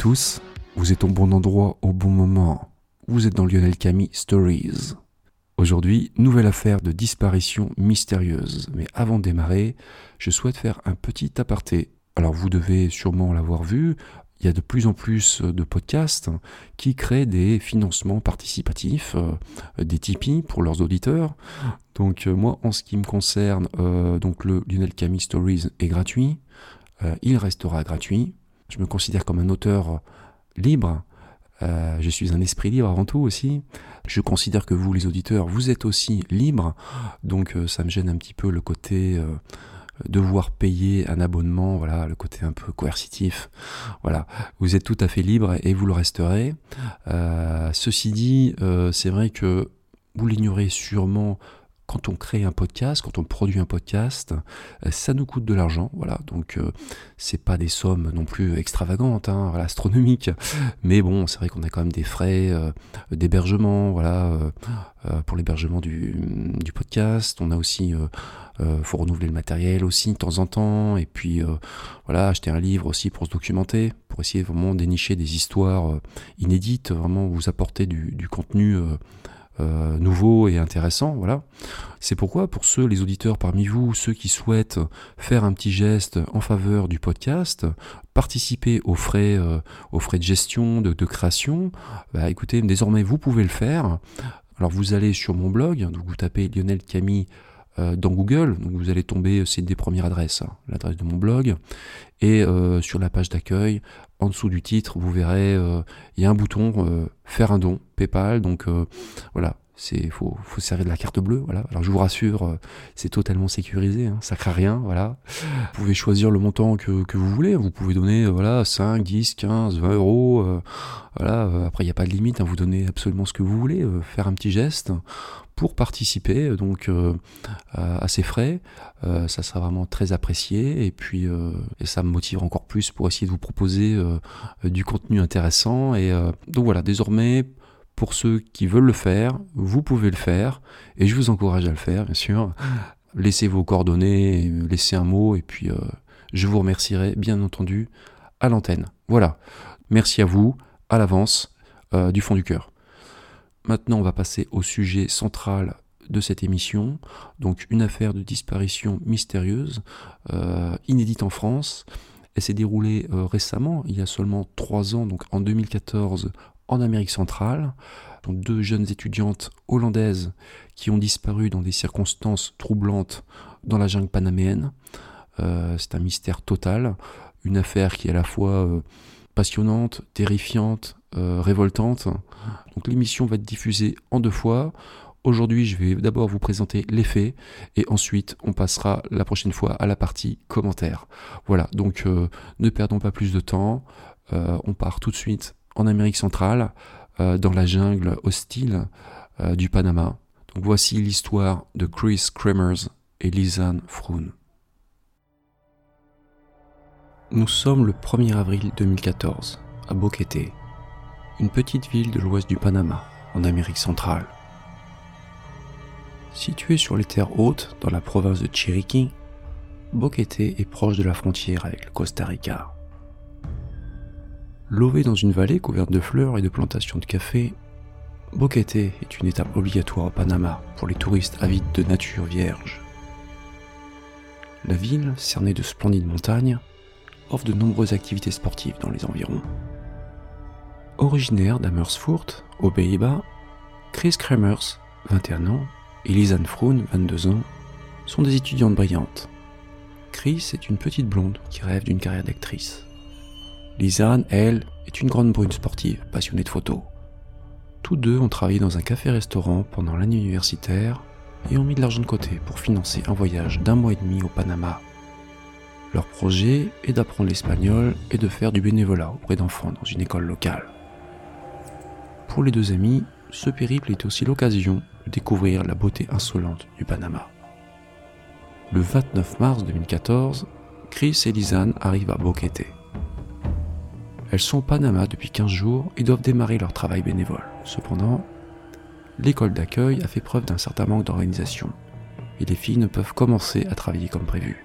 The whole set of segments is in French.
Tous, vous êtes au bon endroit au bon moment. Vous êtes dans Lionel Camille Stories. Aujourd'hui, nouvelle affaire de disparition mystérieuse. Mais avant de démarrer, je souhaite faire un petit aparté. Alors vous devez sûrement l'avoir vu, il y a de plus en plus de podcasts qui créent des financements participatifs, euh, des Tipeee pour leurs auditeurs. Donc euh, moi, en ce qui me concerne, euh, donc le Lionel Camille Stories est gratuit. il restera gratuit. Je me considère comme un auteur libre. je suis un esprit libre avant tout aussi. Je considère que vous, les auditeurs, vous êtes aussi libres. Donc ça me gêne un petit peu le côté devoir payer un abonnement, voilà, le côté un peu coercitif. Voilà, vous êtes tout à fait libre et vous le resterez. Euh, ceci dit, euh, c'est vrai que vous l'ignorez sûrement quand on crée un podcast, quand on produit un podcast, euh, ça nous coûte de l'argent, voilà. Donc euh, c'est pas des sommes non plus extravagantes, hein, astronomiques, mais bon, c'est vrai qu'on a quand même des frais euh, d'hébergement, voilà, pour l'hébergement du, podcast. On a aussi, faut renouveler le matériel aussi de temps en temps, et puis voilà, acheter un livre aussi pour se documenter, pour essayer vraiment dénicher des histoires inédites, vraiment vous apporter du contenu euh, nouveau et intéressant, voilà. C'est pourquoi pour ceux, les auditeurs parmi vous, ceux qui souhaitent faire un petit geste en faveur du podcast, participer aux frais, euh, aux frais de gestion, de, création, bah, écoutez, désormais vous pouvez le faire. Alors vous allez sur mon blog, donc vous tapez Lionel Camille dans Google, donc vous allez tomber, c'est une des premières adresses, hein, l'adresse de mon blog, et sur la page d'accueil, en dessous du titre, vous verrez, euh, il y a un bouton euh, faire un don, PayPal. Donc euh, voilà, c'est faut, faut servir de la carte bleue. Voilà. Alors je vous rassure, c'est totalement sécurisé, hein, ça craint rien. Voilà. Vous pouvez choisir le montant que, que vous voulez. Vous pouvez donner voilà 5, 10, 15, 20 euros. voilà. après il n'y a pas de limite. Hein, vous donnez absolument ce que vous voulez. faire un petit geste pour participer donc euh, à ces frais. Euh, ça sera vraiment très apprécié et puis euh, et ça me motive encore plus pour essayer de vous proposer du contenu intéressant. Et donc voilà, désormais pour ceux qui veulent le faire, vous pouvez le faire et je vous encourage à le faire bien sûr. Laissez vos coordonnées, laissez un mot et puis je vous remercierai bien entendu à l'antenne. Voilà. Merci à vous à l'avance du fond du cœur. Maintenant, on va passer au sujet central de cette émission, donc une affaire de disparition mystérieuse, euh, inédite en France. Elle s'est déroulée euh, récemment, il y a seulement trois ans, donc en 2014, en Amérique centrale. Deux jeunes étudiantes hollandaises qui ont disparu dans des circonstances troublantes dans la jungle panaméenne. Euh, c'est un mystère total, une affaire qui est à la fois passionnante, terrifiante, euh, révoltante. Donc l'émission va être diffusée en deux fois. Aujourd'hui, je vais d'abord vous présenter les faits et ensuite on passera la prochaine fois à la partie commentaires. Voilà, donc euh, ne perdons pas plus de temps. Euh, on part tout de suite en Amérique centrale, dans la jungle hostile du Panama. Voici l'histoire de Chris Kremers et Lisanne Froon. Nous sommes le 1er avril 2014, à Boquete, une petite ville de l'ouest du Panama, en Amérique centrale. Située sur les terres hautes dans la province de Chiriquí, Boquete est proche de la frontière avec le Costa Rica. Lové dans une vallée couverte de fleurs et de plantations de café, Boquete est une étape obligatoire au Panama pour les touristes avides de nature vierge. La ville, cernée de splendides montagnes, offre de nombreuses activités sportives dans les environs. Originaire d'Amersfoort, aux Pays-Bas, Chris Kremers, 21 ans, et Lisanne Froon, 22 ans, sont des étudiantes brillantes. Chris est une petite blonde qui rêve d'une carrière d'actrice. Lisanne, elle, est une grande brune sportive, passionnée de photos. Tous deux ont travaillé dans un café-restaurant pendant l'année universitaire et ont mis de l'argent de côté pour financer un voyage d'un mois et demi au Panama. Leur projet est d'apprendre l'espagnol et de faire du bénévolat auprès d'enfants dans une école locale. Pour les deux amis, ce périple est aussi l'occasion de découvrir la beauté insolente du Panama. Le 29 mars 2014, Chris et Lisanne arrivent à Boquete. Elles sont au Panama depuis 15 jours et doivent démarrer leur travail bénévole. Cependant, l'école d'accueil a fait preuve d'un certain manque d'organisation et les filles ne peuvent commencer à travailler comme prévu.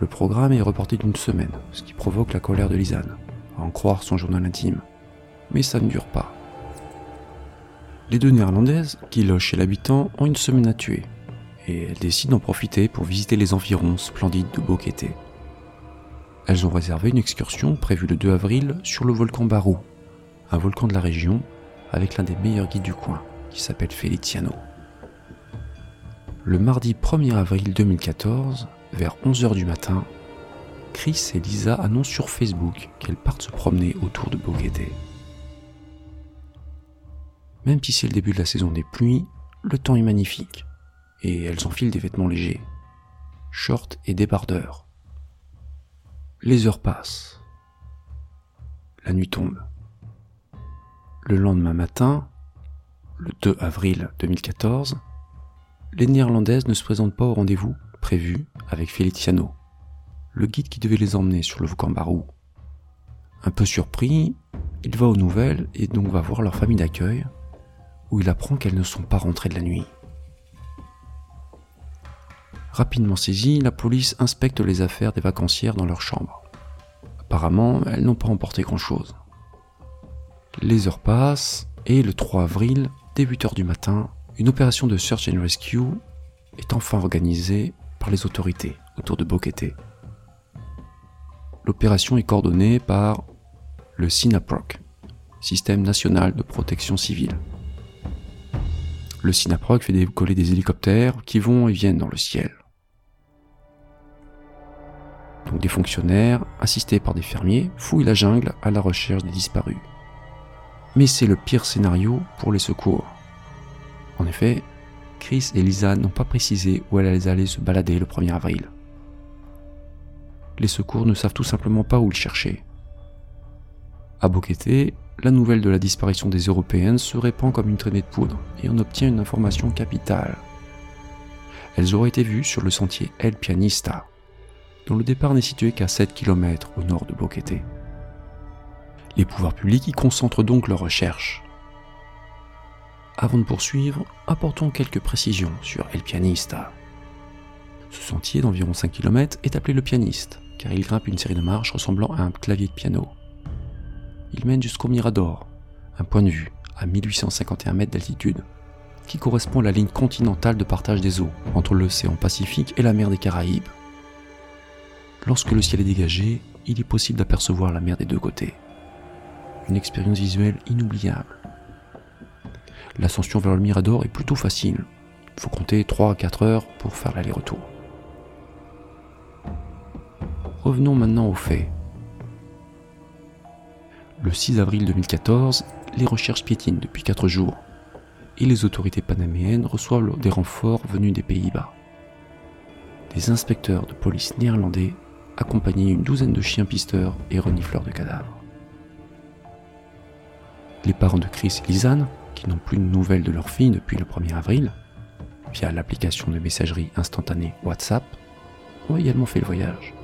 Le programme est reporté d'une semaine, ce qui provoque la colère de Lisanne, à en croire son journal intime. Mais ça ne dure pas. Les deux néerlandaises, qui logent chez l'habitant, ont une semaine à tuer, et elles décident d'en profiter pour visiter les environs splendides de Boquete. Elles ont réservé une excursion prévue le 2 avril sur le volcan Barou, un volcan de la région avec l'un des meilleurs guides du coin, qui s'appelle Feliciano. Le mardi 1er avril 2014, vers 11h du matin, Chris et Lisa annoncent sur Facebook qu'elles partent se promener autour de Boquete. Même si c'est le début de la saison des pluies, le temps est magnifique, et elles enfilent des vêtements légers, shorts et débardeurs. Les heures passent. La nuit tombe. Le lendemain matin, le 2 avril 2014, les Néerlandaises ne se présentent pas au rendez-vous prévu avec Feliciano, le guide qui devait les emmener sur le volcan. Un peu surpris, il va aux nouvelles et donc va voir leur famille d'accueil, où il apprend qu'elles ne sont pas rentrées de la nuit. Rapidement saisie, la police inspecte les affaires des vacancières dans leur chambre. Apparemment, elles n'ont pas emporté grand-chose. Les heures passent et le 3 avril, dès 8h du matin, une opération de search and rescue est enfin organisée par les autorités autour de Boquete. L'opération est coordonnée par le SINAPROC, Système national de protection civile. Le SINAPROC fait décoller des hélicoptères qui vont et viennent dans le ciel. Donc des fonctionnaires, assistés par des fermiers, fouillent la jungle à la recherche des disparus mais c'est le pire scénario pour les secours. En effet, Chris et Lisa n'ont pas précisé où elles allaient se balader le 1er avril. Les secours ne savent tout simplement pas où le chercher. À Boquete, la nouvelle de la disparition des Européennes se répand comme une traînée de poudre et on obtient une information capitale. Elles auraient été vues sur le sentier El Pianista, le départ n'est situé qu'à 7 km au nord de Boquete. Les pouvoirs publics y concentrent donc leurs recherches. Avant de poursuivre, apportons quelques précisions sur El Pianista. Ce sentier d'environ 5 km est appelé le pianiste, car il grimpe une série de marches ressemblant à un clavier de piano. Il mène jusqu'au Mirador, un point de vue à 1851 mètres d'altitude, qui correspond à la ligne continentale de partage des eaux entre l'océan Pacifique et la mer des Caraïbes. Lorsque le ciel est dégagé, il est possible d'apercevoir la mer des deux côtés une expérience visuelle inoubliable. L'ascension vers le Mirador est plutôt facile. Il faut compter 3 à 4 heures pour faire l'aller-retour. Revenons maintenant aux faits. Le 6 avril 2014, les recherches piétinent depuis 4 jours et les autorités panaméennes reçoivent des renforts venus des Pays-Bas. Des inspecteurs de police néerlandais accompagnés d'une douzaine de chiens pisteurs et renifleurs de cadavres. Les parents de Chris et Lisanne, qui n'ont plus de nouvelles de leur fille depuis le 1er avril, via l'application de messagerie instantanée WhatsApp, ont également fait le voyage.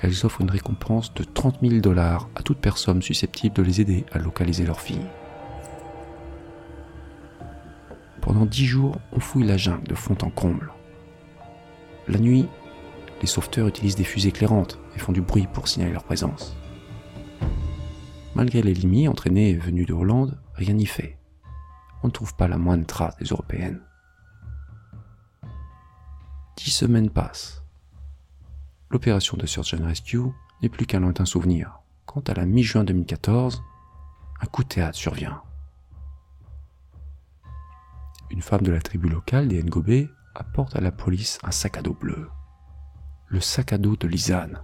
Elles offrent une récompense de 30 000 dollars à toute personne susceptible de les aider à localiser leur fille. Pendant dix jours, on fouille la jungle de fond en comble. La nuit, les sauveteurs utilisent des fusées éclairantes et font du bruit pour signaler leur présence. Malgré les limites entraînées et venues de Hollande, rien n'y fait. On ne trouve pas la moindre trace des Européennes. Dix semaines passent. L'opération de Search and Rescue n'est plus qu'un lointain souvenir. Quant à la mi-juin 2014, un coup de théâtre survient. Une femme de la tribu locale des Ngobé apporte à la police un sac à dos bleu. Le sac à dos de Lisanne,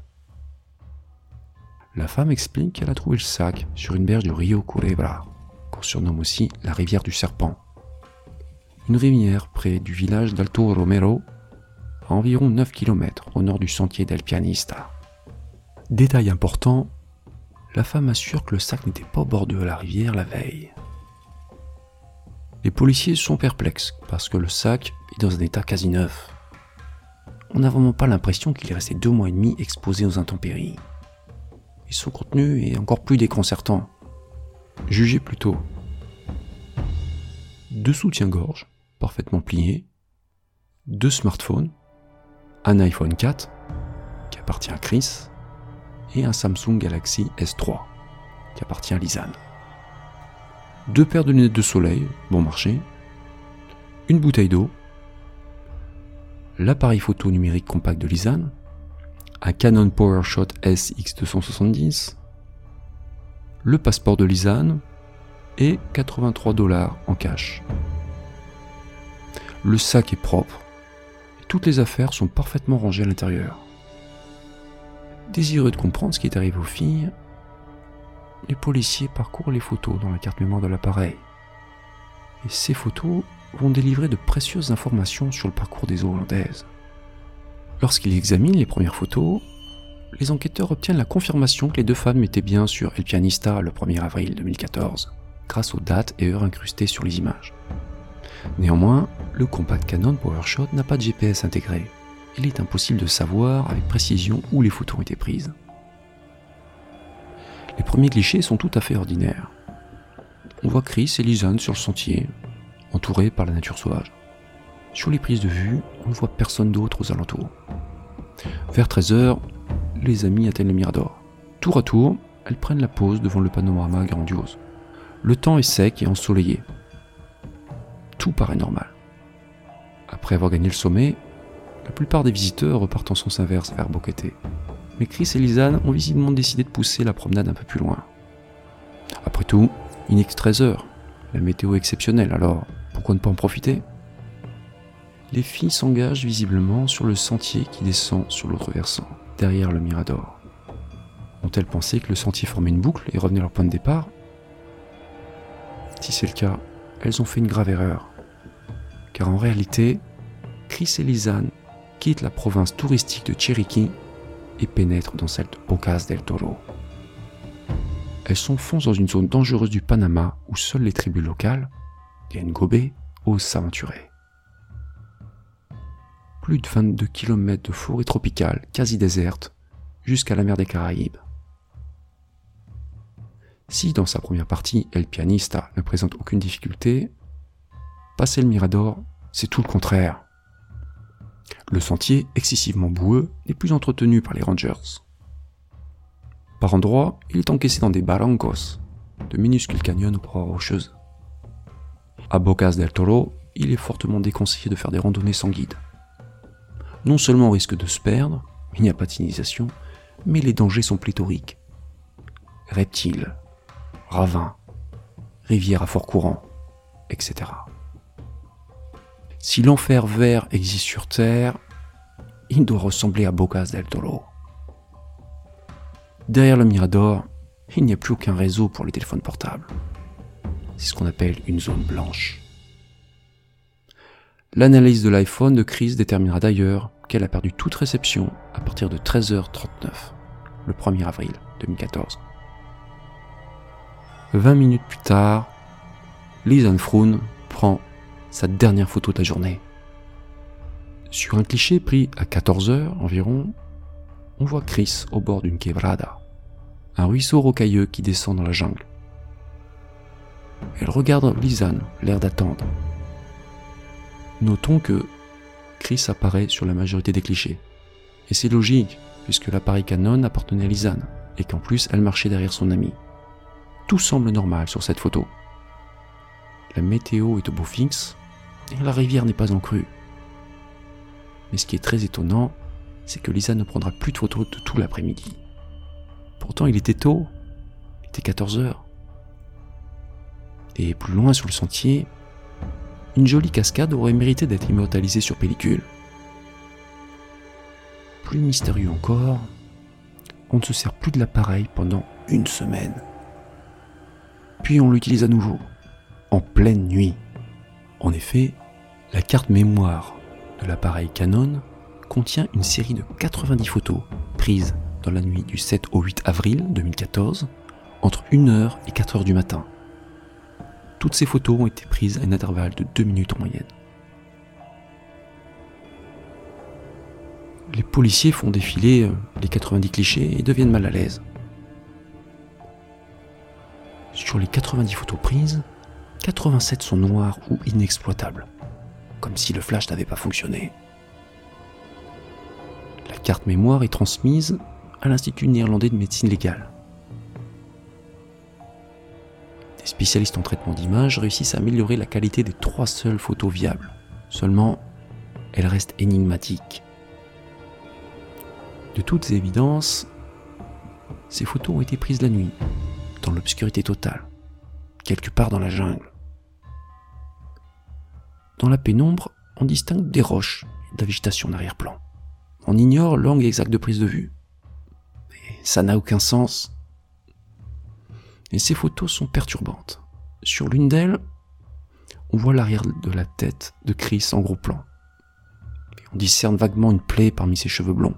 la femme explique qu'elle a trouvé le sac sur une berge du Rio Culebra, qu'on surnomme aussi la rivière du serpent. Une rivière près du village d'Alto Romero, à environ 9 km au nord du sentier del Pianista. Détail important, la femme assure que le sac n'était pas au bord de la rivière la veille. Les policiers sont perplexes parce que le sac est dans un état quasi neuf. On n'a vraiment pas l'impression qu'il est resté deux mois et demi exposé aux intempéries son contenu est encore plus déconcertant. Jugez plutôt. Deux soutiens-gorge, parfaitement pliés, deux smartphones, un iPhone 4 qui appartient à Chris et un Samsung Galaxy S3 qui appartient à Lisanne. Deux paires de lunettes de soleil, bon marché, une bouteille d'eau, l'appareil photo numérique compact de Lisanne, un Canon PowerShot SX270, le passeport de Lisanne et 83 dollars en cash. Le sac est propre et toutes les affaires sont parfaitement rangées à l'intérieur. Désireux de comprendre ce qui est aux filles, les policiers parcourent les photos dans la carte mémoire de l'appareil. Et ces photos vont délivrer de précieuses informations sur le parcours des eaux hollandaises. Lorsqu'ils examinent les premières photos, les enquêteurs obtiennent la confirmation que les deux femmes étaient bien sur El Pianista le 1er avril 2014, grâce aux dates et heures incrustées sur les images. Néanmoins, le compact Canon PowerShot n'a pas de GPS intégré. Il est impossible de savoir avec précision où les photos ont été prises. Les premiers clichés sont tout à fait ordinaires. On voit Chris et Lisanne sur le sentier, entourés par la nature sauvage. Sur les prises de vue, on ne voit personne d'autre aux alentours. Vers 13h, les amis atteignent le Mirador. Tour à tour, elles prennent la pause devant le panorama grandiose. Le temps est sec et ensoleillé. Tout paraît normal. Après avoir gagné le sommet, la plupart des visiteurs repartent en sens inverse vers Boquete. Mais Chris et Lisanne ont visiblement décidé de pousser la promenade un peu plus loin. Après tout, il n'est que 13 heures. La météo exceptionnelle, alors pourquoi ne pas en profiter Les filles s'engagent visiblement sur le sentier qui descend sur l'autre versant, derrière le Mirador. Ont-elles pensé que le sentier formait une boucle et revenait à leur point de départ? Si c'est le cas, elles ont fait une grave erreur. Car en réalité, Chris et Lisanne quittent la province touristique de Chiriquí et pénètrent dans celle de Bocas del Toro. Elles s'enfoncent dans une zone dangereuse du Panama où seules les tribus locales, les Ngobé, osent s'aventurer. Plus de 22 km de forêt tropicale, quasi déserte, jusqu'à la mer des Caraïbes. Si dans sa première partie, El Pianista ne présente aucune difficulté, passer le Mirador, c'est tout le contraire. Le sentier, excessivement boueux, n'est plus entretenu par les rangers. Par endroits, il est encaissé dans des barrancos, de minuscules canyons aux proies rocheuses. À Bocas del Toro, il est fortement déconseillé de faire des randonnées sans guide. Non seulement on risque de se perdre, il n'y a pas d'initiation, mais les dangers sont pléthoriques. Reptiles, ravins, rivières à fort courant, etc. Si l'enfer vert existe sur Terre, il doit ressembler à Bocas del Toro. Derrière le Mirador, il n'y a plus aucun réseau pour les téléphones portables. C'est ce qu'on appelle une zone blanche. L'analyse de l'iPhone de Chris déterminera d'ailleurs qu'elle a perdu toute réception à partir de 13h39, le 1er avril 2014. 20 minutes plus tard, Lisanne Froon prend sa dernière photo de la journée. Sur un cliché pris à 14h environ, on voit Chris au bord d'une quebrada, un ruisseau rocailleux qui descend dans la jungle. Elle regarde Lisanne, l'air d'attendre. Notons que Chris apparaît sur la majorité des clichés. Et c'est logique, puisque l'appareil Canon appartenait à Lisanne, et qu'en plus elle marchait derrière son ami. Tout semble normal sur cette photo. La météo est au beau fixe, et la rivière n'est pas en crue. Mais ce qui est très étonnant, c'est que Lisa ne prendra plus de photos de tout l'après-midi. Pourtant, il était tôt, il était 14 heures. Et plus loin sur le sentier, une jolie cascade aurait mérité d'être immortalisée sur pellicule. Plus mystérieux encore, on ne se sert plus de l'appareil pendant une semaine. Puis on l'utilise à nouveau, en pleine nuit. En effet, la carte mémoire de l'appareil Canon contient une série de 90 photos prises dans la nuit du 7 au 8 avril 2014 entre 1h et 4h du matin. Toutes ces photos ont été prises à un intervalle de 2 minutes en moyenne. Les policiers font défiler euh, les 90 clichés et deviennent mal à l'aise. Sur les 90 photos prises, 87 sont noires ou inexploitables, comme si le flash n'avait pas fonctionné. carte mémoire est transmise à l'Institut néerlandais de médecine légale. Des spécialistes en traitement d'image réussissent à améliorer la qualité des trois seules photos viables. Seulement, elles restent énigmatiques. De toutes évidences, ces photos ont été prises la nuit, dans l'obscurité totale, quelque part dans la jungle. Dans la pénombre, on distingue des roches et de la végétation en arrière-plan. On ignore l'angle exact de prise de vue. Mais ça n'a aucun sens. Et ces photos sont perturbantes. Sur l'une d'elles, on voit l'arrière de la tête de Chris en gros plan. Et on discerne vaguement une plaie parmi ses cheveux blonds.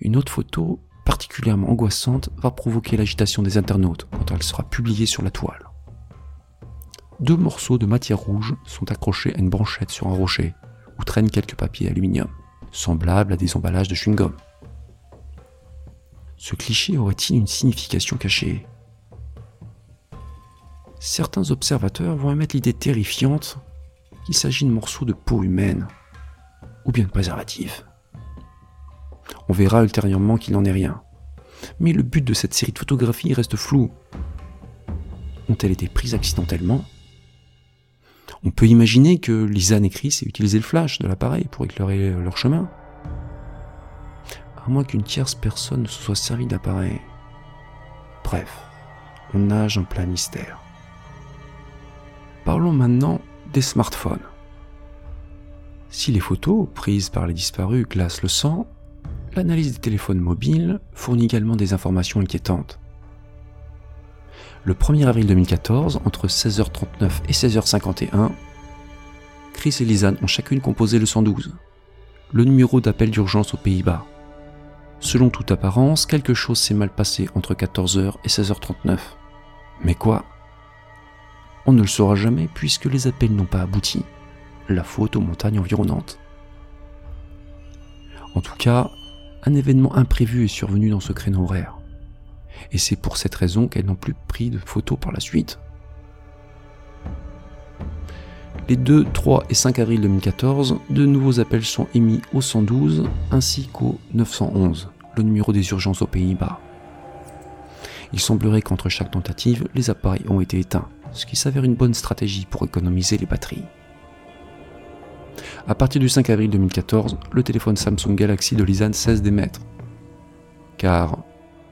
Une autre photo, particulièrement angoissante, va provoquer l'agitation des internautes quand elle sera publiée sur la toile. Deux morceaux de matière rouge sont accrochés à une branchette sur un rocher, où traînent quelques papiers aluminium, semblables à des emballages de chewing-gum. Ce cliché aurait-il une signification cachée? Certains observateurs vont émettre l'idée terrifiante qu'il s'agit de morceaux de peau humaine, ou bien de préservatifs. On verra ultérieurement qu'il n'en est rien. Mais le but de cette série de photographies reste flou. Ont-elles été prises accidentellement? On peut imaginer que Lisanne et Chris aient utilisé le flash de l'appareil pour éclairer leur chemin. À moins qu'une tierce personne ne se soit servie d'appareil. Bref, on nage en plein mystère. Parlons maintenant des smartphones. Si les photos prises par les disparus glacent le sang, l'analyse des téléphones mobiles fournit également des informations inquiétantes. Le 1er avril 2014, entre 16h39 et 16h51, Chris et Lisanne ont chacune composé le 112, le numéro d'appel d'urgence aux Pays-Bas. Selon toute apparence, quelque chose s'est mal passé entre 14h et 16h39. Mais quoi? On ne le saura jamais puisque les appels n'ont pas abouti. La faute aux montagnes environnantes. En tout cas, un événement imprévu est survenu dans ce créneau horaire. Et c'est pour cette raison qu'elles n'ont plus pris de photos par la suite. Les 2, 3 et 5 avril 2014, de nouveaux appels sont émis au 112 ainsi qu'au 911, le numéro des urgences aux Pays-Bas. Il semblerait qu'entre chaque tentative, les appareils ont été éteints, ce qui s'avère une bonne stratégie pour économiser les batteries. À partir du 5 avril 2014, le téléphone Samsung Galaxy de Lisanne cesse d'émettre, car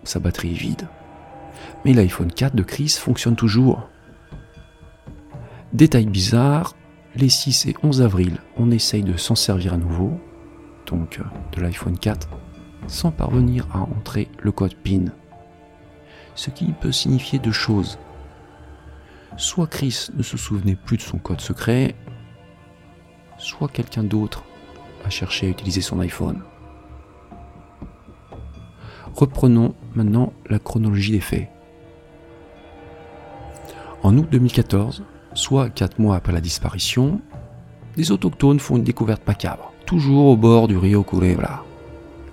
sa batterie est vide. Mais l'iPhone 4 de Chris fonctionne toujours. Détail bizarre, les 6 et 11 avril, on essaye de s'en servir à nouveau, donc euh, de l'iPhone 4, sans parvenir à entrer le code PIN. Ce qui peut signifier deux choses. Soit Chris ne se souvenait plus de son code secret, soit quelqu'un d'autre a cherché à utiliser son iPhone. Reprenons maintenant la chronologie des faits. En août 2014, soit 4 mois après la disparition, des autochtones font une découverte macabre, toujours au bord du Rio Culebra,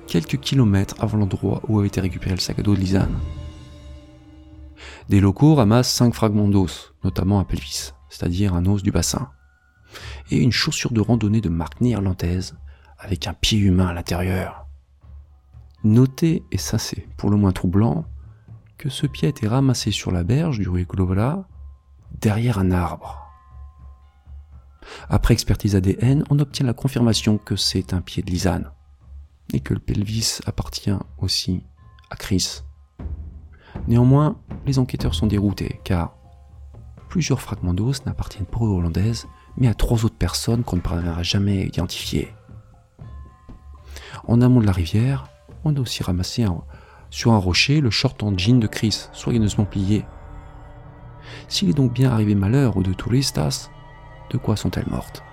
quelques kilomètres avant l'endroit où avait été récupéré le sac à dos de Lisanne. Des locaux ramassent 5 fragments d'os, notamment un pelvis, c'est-à-dire un os du bassin et une chaussure de randonnée de marque néerlandaise avec un pied humain à l'intérieur. Notez, et ça c'est pour le moins troublant, que ce pied a été ramassé sur la berge du Globala derrière un arbre. Après expertise ADN, on obtient la confirmation que c'est un pied de Lisanne et que le pelvis appartient aussi à Chris. Néanmoins, les enquêteurs sont déroutés car plusieurs fragments d'os n'appartiennent pas aux Hollandaises mais à trois autres personnes qu'on ne parviendra jamais à identifier. En amont de la rivière, on a aussi ramassé sur un rocher le short en jean de Chris, soigneusement plié. S'il est donc bien arrivé malheur aux deux touristas, de quoi sont-elles mortes?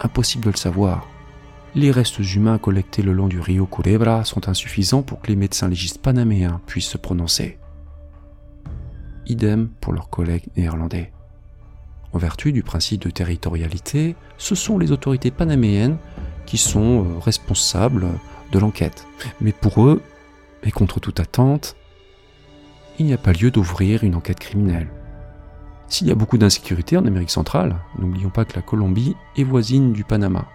Impossible de le savoir. Les restes humains collectés le long du Rio Culebra sont insuffisants pour que les médecins légistes panaméens puissent se prononcer. Idem pour leurs collègues néerlandais. En vertu du principe de territorialité, ce sont les autorités panaméennes qui sont euh, responsables de l'enquête. Mais pour eux, et contre toute attente, il n'y a pas lieu d'ouvrir une enquête criminelle. S'il y a beaucoup d'insécurité en Amérique centrale, n'oublions pas que la Colombie est voisine du Panama.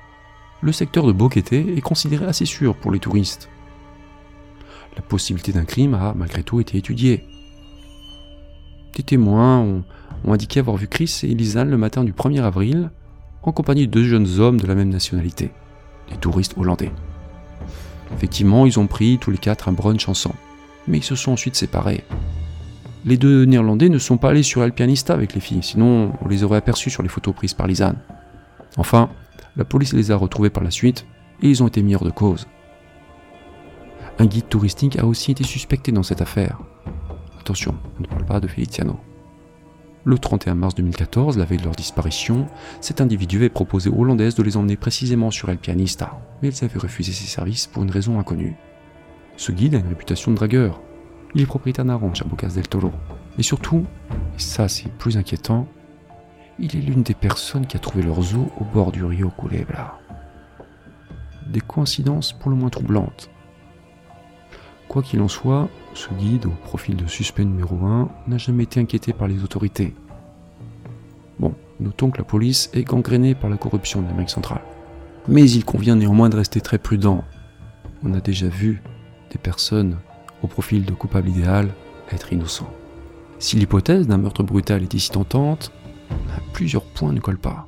Le secteur de Boquete est considéré assez sûr pour les touristes. La possibilité d'un crime a malgré tout été étudiée. Des témoins ont, indiqué avoir vu Chris et Lisanne le matin du 1er avril en compagnie de deux jeunes hommes de la même nationalité, des touristes hollandais. Effectivement, ils ont pris tous les quatre un brunch ensemble, mais ils se sont ensuite séparés. Les deux Néerlandais ne sont pas allés sur El Pianista avec les filles, sinon on les aurait aperçus sur les photos prises par Lisanne. Enfin, la police les a retrouvés par la suite et ils ont été mis hors de cause. Un guide touristique a aussi été suspecté dans cette affaire. Attention, on ne parle pas de Feliciano. Le 31 mars 2014, la veille de leur disparition, cet individu avait proposé aux Hollandaises de les emmener précisément sur El Pianista, mais elles avaient refusé ses services pour une raison inconnue. Ce guide a une réputation de dragueur. Il est propriétaire d'un ranch à Bocas del Toro. Et surtout, et ça c'est plus inquiétant, il est l'une des personnes qui a trouvé leurs os au bord du Rio Culebra. Des coïncidences pour le moins troublantes. Quoi qu'il en soit, ce guide, au profil de suspect numéro 1, n'a jamais été inquiété par les autorités. Bon, notons que la police est gangrénée par la corruption de l'Amérique centrale. Mais il convient néanmoins de rester très prudent. On a déjà vu des personnes au profil de coupable idéal être innocents. Si l'hypothèse d'un meurtre brutal est ici tentante, plusieurs points ne collent pas.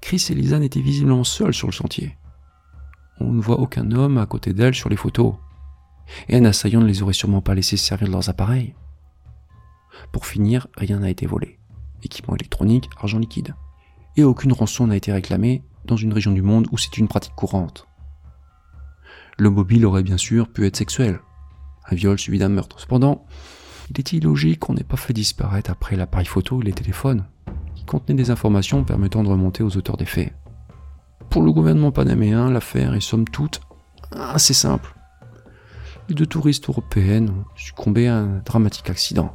Chris et Lisa étaient visiblement seuls sur le chantier. On ne voit aucun homme à côté d'elle sur les photos et un assaillant ne les aurait sûrement pas laissés servir de leurs appareils. Pour finir, rien n'a été volé. Équipement électronique, argent liquide. Et aucune rançon n'a été réclamée dans une région du monde où c'est une pratique courante. Le mobile aurait bien sûr pu être sexuel, un viol suivi d'un meurtre. Cependant, il est illogique qu'on n'ait pas fait disparaître après l'appareil photo et les téléphones, qui contenaient des informations permettant de remonter aux auteurs des faits. Pour le gouvernement panaméen, l'affaire est somme toute assez simple les deux touristes européennes ont succombé à un dramatique accident.